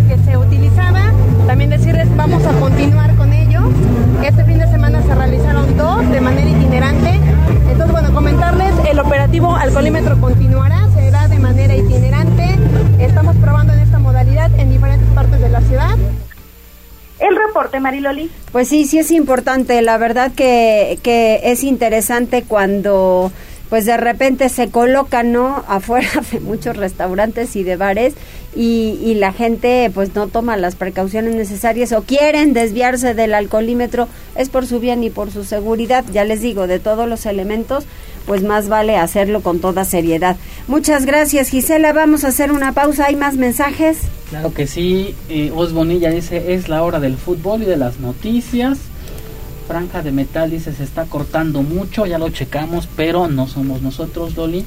que se utilizaba. También decirles vamos a continuar con ello. Este fin de semana se realizaron dos de manera itinerante. Entonces, bueno, comentarles, el operativo alcoholímetro continuará, será de manera itinerante. Estamos probando en esta en diferentes partes de la ciudad. El reporte, Mariloli. Pues sí, sí es importante. La verdad que, que es interesante cuando pues de repente se colocan, ¿no? Afuera de muchos restaurantes y de bares y, y, la gente pues no toma las precauciones necesarias o quieren desviarse del alcoholímetro, es por su bien y por su seguridad, ya les digo, de todos los elementos, pues más vale hacerlo con toda seriedad. Muchas gracias Gisela, vamos a hacer una pausa, ¿hay más mensajes? Claro que sí, eh, Os dice, es la hora del fútbol y de las noticias. Franja de metal dice se está cortando mucho, ya lo checamos, pero no somos nosotros, Dolly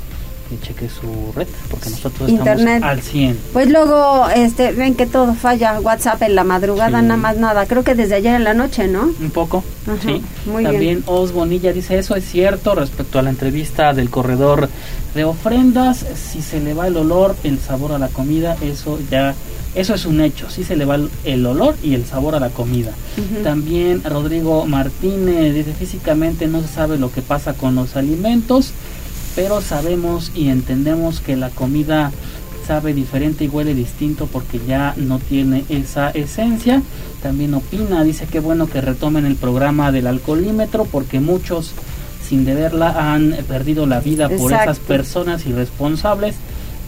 que cheque su red porque nosotros Internet. estamos al 100. Pues luego este ven que todo falla, WhatsApp en la madrugada Sí. nada más nada, creo que desde ayer en la noche, ¿no? Un poco, Ajá, sí. muy También bien. Os Bonilla dice, eso es cierto respecto a la entrevista del corredor de ofrendas, si se le va el olor, el sabor a la comida, eso ya, eso es un hecho, si se le va el, olor y el sabor a la comida. También Rodrigo Martínez dice, físicamente no se sabe lo que pasa con los alimentos, pero sabemos y entendemos que la comida sabe diferente y huele distinto porque ya no tiene esa esencia. También opina, dice que bueno que retomen el programa del alcoholímetro porque muchos sin deberla han perdido la vida por esas personas irresponsables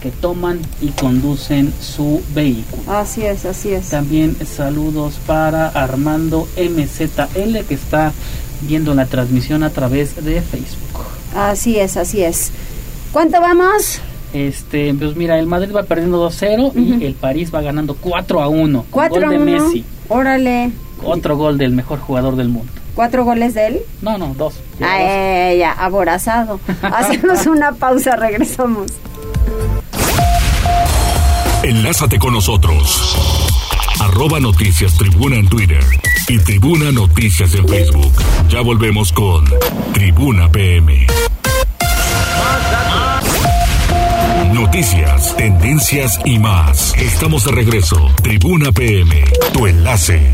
que toman y conducen su vehículo. Así es, así es. También saludos para Armando MZL que está viendo la transmisión a través de Facebook. Así es, así es. ¿Cuánto vamos? Este, pues mira, el Madrid va perdiendo 2-0 y el París va ganando 4 a 1. con 4 gol a de 1. Messi. Órale. Otro gol del mejor jugador del mundo. ¿Cuatro goles de él? No, no, dos. Ah, eh, ya, aborazado. Hacemos una pausa, regresamos. Enlázate con nosotros. Arroba Noticias Tribuna en Twitter y Tribuna Noticias en Facebook. Ya volvemos con Tribuna PM. Noticias, tendencias y más. Estamos de regreso. Tribuna PM, tu enlace.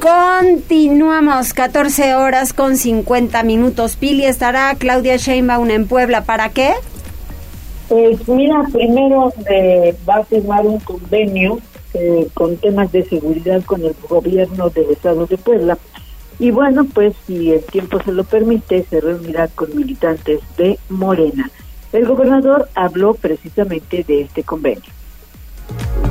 Continuamos, 14 horas con 50 minutos. Pili estará Claudia Sheinbaum en Puebla. ¿Para qué? Pues mira, primero eh, va a firmar un convenio eh, con temas de seguridad con el gobierno del estado de Puebla. Y bueno, pues si el tiempo se lo permite, se reunirá con militantes de Morena. El gobernador habló precisamente de este convenio.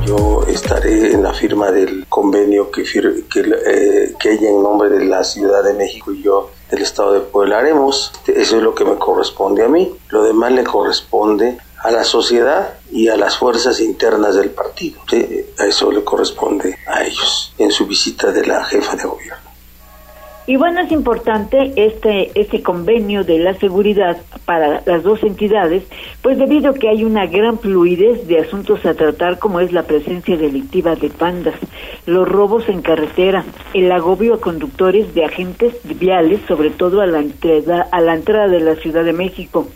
Yo estaré en la firma del convenio que, que, eh, ella en nombre de la Ciudad de México y yo del Estado de Puebla haremos. Eso es lo que me corresponde a mí. Lo demás le corresponde a la sociedad y a las fuerzas internas del partido. Sí, a eso le corresponde a ellos en su visita de la jefa de gobierno. Y bueno, es importante este, este convenio de la seguridad para las dos entidades, pues debido a que hay una gran fluidez de asuntos a tratar, como es la presencia delictiva de pandas, los robos en carretera, el agobio a conductores de agentes viales, sobre todo a la entrada, a la entrada de la Ciudad de México.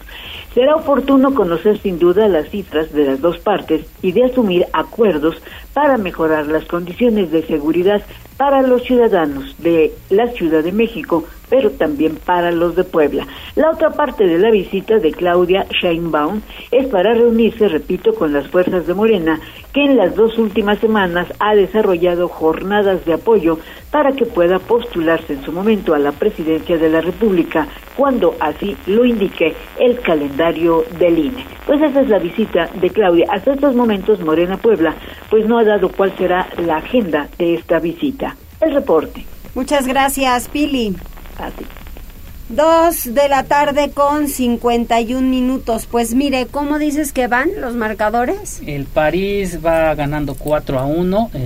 Será oportuno conocer sin duda las cifras de las dos partes y de asumir acuerdos para mejorar las condiciones de seguridad para los ciudadanos de la Ciudad de México, pero también para los de Puebla. La otra parte de la visita de Claudia Sheinbaum es para reunirse, repito, con las fuerzas de Morena, que en las dos últimas semanas ha desarrollado jornadas de apoyo para que pueda postularse en su momento a la presidencia de la República, cuando así lo indique el calendario del INE. Pues esa es la visita de Claudia. Hasta estos momentos Morena Puebla pues no ha dado cuál será la agenda de esta visita. El reporte. Muchas gracias, Pili. Dos de la tarde con 51 minutos. Pues mire, ¿cómo dices que van los marcadores? El París va ganando 4 a 1. El,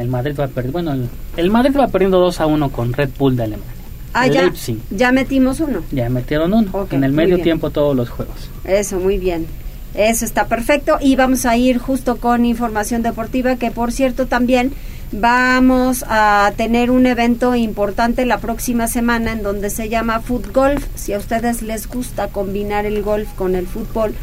el Madrid va perdiendo. Bueno, el, Madrid va perdiendo 2 a 1 con Red Bull de Alemania. Ah, ya, ya metimos uno. Ya metieron uno. en el medio tiempo todos los juegos. Eso, muy bien. Eso está perfecto. Y vamos a ir justo con información deportiva, que por cierto también Vamos a tener un evento importante la próxima semana en donde se llama Foot Golf. Si a ustedes les gusta combinar el golf con el fútbol,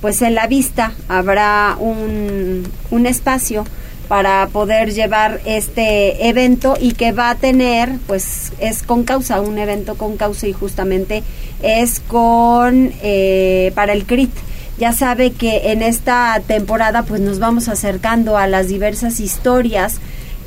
pues en la vista habrá un, un espacio para poder llevar este evento y que va a tener, pues es con causa, un evento con causa y justamente es con, eh, para el CRIT. Ya sabe que en esta temporada pues nos vamos acercando a las diversas historias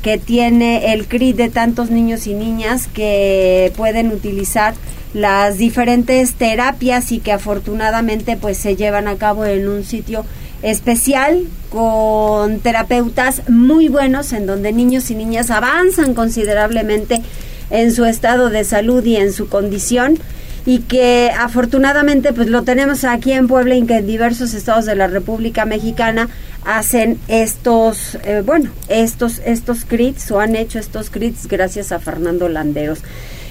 que tiene el CRI de tantos niños y niñas que pueden utilizar las diferentes terapias y que afortunadamente pues se llevan a cabo en un sitio especial con terapeutas muy buenos en donde niños y niñas avanzan considerablemente en su estado de salud y en su condición y que afortunadamente pues lo tenemos aquí en Puebla y que en diversos estados de la República Mexicana hacen estos, eh, bueno, estos, estos crits o han hecho estos crits gracias a Fernando Landeros.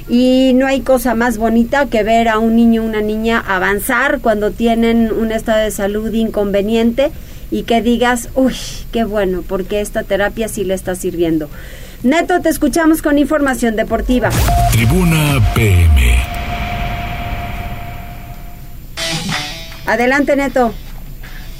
Y no hay cosa más bonita que ver a un niño o una niña avanzar cuando tienen un estado de salud inconveniente y que digas, uy, qué bueno, porque esta terapia sí le está sirviendo. Neto, te escuchamos con información deportiva. Tribuna PM. Adelante, Neto.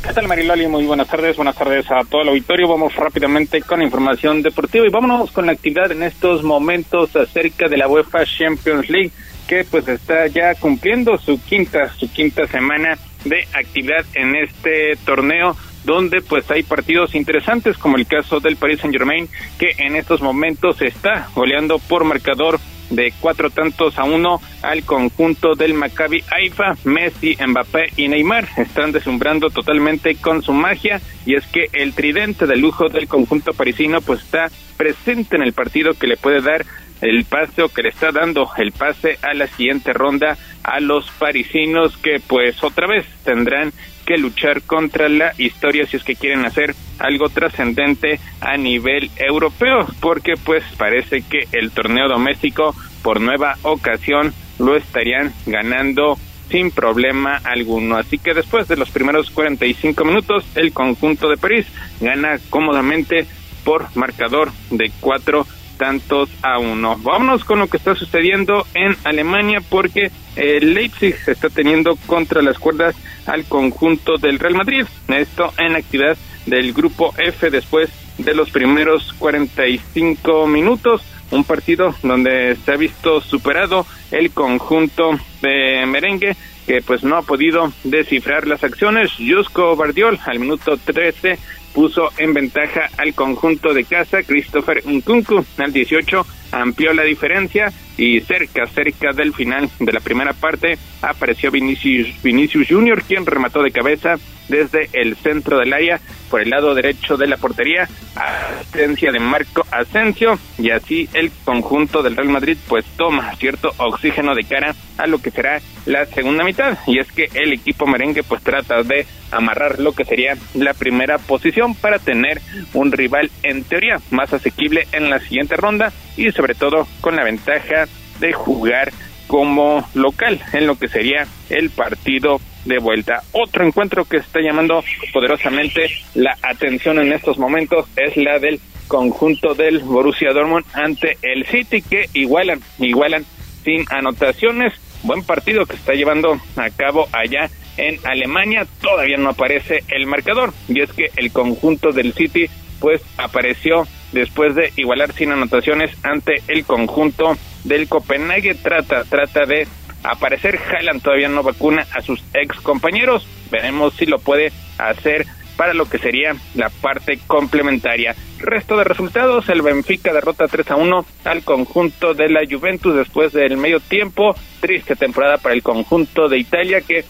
¿Qué tal Mariloli? Muy buenas tardes, buenas tardes a todo el auditorio. Vamos rápidamente con información deportiva y vámonos con la actividad en estos momentos acerca de la UEFA Champions League que pues está ya cumpliendo su quinta, su quinta semana de actividad en este torneo donde pues hay partidos interesantes como el caso del Paris Saint Germain que en estos momentos está goleando por marcador de cuatro tantos a uno al conjunto del Maccabi Haifa. Messi, Mbappé y Neymar están deslumbrando totalmente con su magia y es que el tridente de lujo del conjunto parisino pues está presente en el partido que le puede dar el pase que le está dando el pase a la siguiente ronda a los parisinos que pues otra vez tendrán que luchar contra la historia si es que quieren hacer algo trascendente a nivel europeo, porque pues parece que el torneo doméstico por nueva ocasión lo estarían ganando sin problema alguno. Así que después de los primeros 45 minutos, el conjunto de París gana cómodamente por marcador de cuatro tantos a uno. Vámonos con lo que está sucediendo en Alemania porque el Leipzig está teniendo contra las cuerdas al conjunto del Real Madrid. Esto en actividad del grupo F después de los primeros 45 minutos. Un partido donde se ha visto superado el conjunto de merengue que pues no ha podido descifrar las acciones. Jusco Bardiol al minuto 13 puso en ventaja al conjunto de casa. Christopher Nkunku al 18 amplió la diferencia y cerca, cerca del final de la primera parte apareció Vinicius, Vinicius Junior, quien remató de cabeza desde el centro del área por el lado derecho de la portería, asistencia de Marco Asensio y así el conjunto del Real Madrid pues toma cierto oxígeno de cara a lo que será la segunda mitad y es que el equipo merengue pues trata de amarrar lo que sería la primera posición para tener un rival en teoría más asequible en la siguiente ronda y sobre todo con la ventaja de jugar como local en lo que sería el partido de vuelta. Otro encuentro que está llamando poderosamente la atención en estos momentos es la del conjunto del Borussia Dortmund ante el City que igualan, igualan sin anotaciones. Buen partido que está llevando a cabo allá en Alemania. Todavía no aparece el marcador y es que el conjunto del City pues apareció después de igualar sin anotaciones ante el conjunto del Copenhague. Trata, trata de aparecer. Haaland todavía no vacuna a sus ex compañeros. Veremos si lo puede hacer para lo que sería la parte complementaria. Resto de resultados, el Benfica derrota 3 a 1 al conjunto de la Juventus después del medio tiempo. Triste temporada para el conjunto de Italia que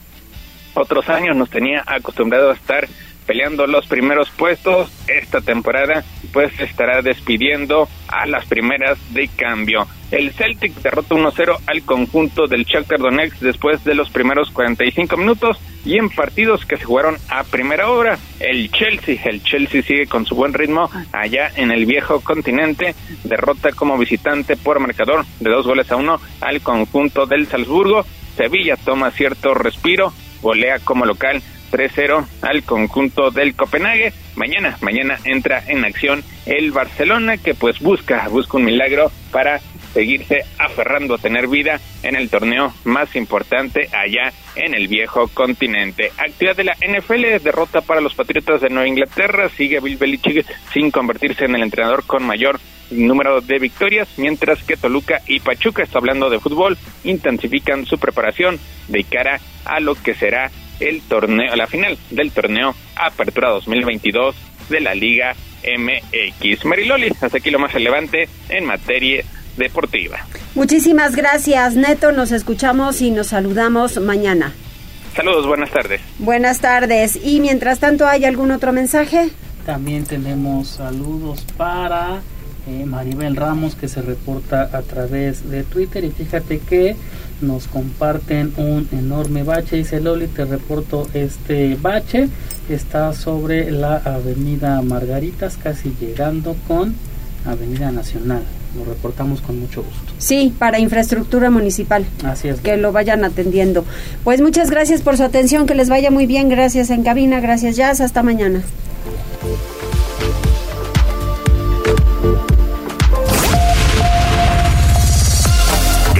otros años nos tenía acostumbrado a estar peleando los primeros puestos. Esta temporada pues estará despidiendo a las primeras de cambio. El Celtic derrota 1-0 al conjunto del Shakhtar Donetsk después de los primeros 45 minutos y en partidos que se jugaron a primera hora. El Chelsea, el Chelsea sigue con su buen ritmo allá en el viejo continente, derrota como visitante por marcador de dos goles a uno al conjunto del Salzburgo. Sevilla toma cierto respiro, golea como local 3-0 al conjunto del Copenhague. Mañana, mañana entra en acción el Barcelona que pues busca, busca un milagro para seguirse aferrando a tener vida en el torneo más importante allá en el viejo continente. Actividad de la NFL, derrota para los Patriotas de Nueva Inglaterra, sigue Bill Belichick sin convertirse en el entrenador con mayor número de victorias, mientras que Toluca y Pachuca, está hablando de fútbol, intensifican su preparación de cara a lo que será el torneo, la final del torneo Apertura 2022 de la Liga MX. Mariloli, hasta aquí lo más relevante en materia deportiva. Muchísimas gracias, Neto. Nos escuchamos y nos saludamos mañana. Saludos, buenas tardes. Buenas tardes. Y mientras tanto, ¿hay algún otro mensaje? También tenemos saludos para eh, Maribel Ramos que se reporta a través de Twitter y fíjate que nos comparten un enorme bache. Dice Loli, te reporto este bache. Está sobre la avenida Margaritas, casi llegando con Avenida Nacional. Lo reportamos con mucho gusto. Sí, para infraestructura municipal. Así es. Que lo vayan atendiendo. Pues muchas gracias por su atención, que les vaya muy bien. Gracias en cabina, gracias Jazz, hasta mañana.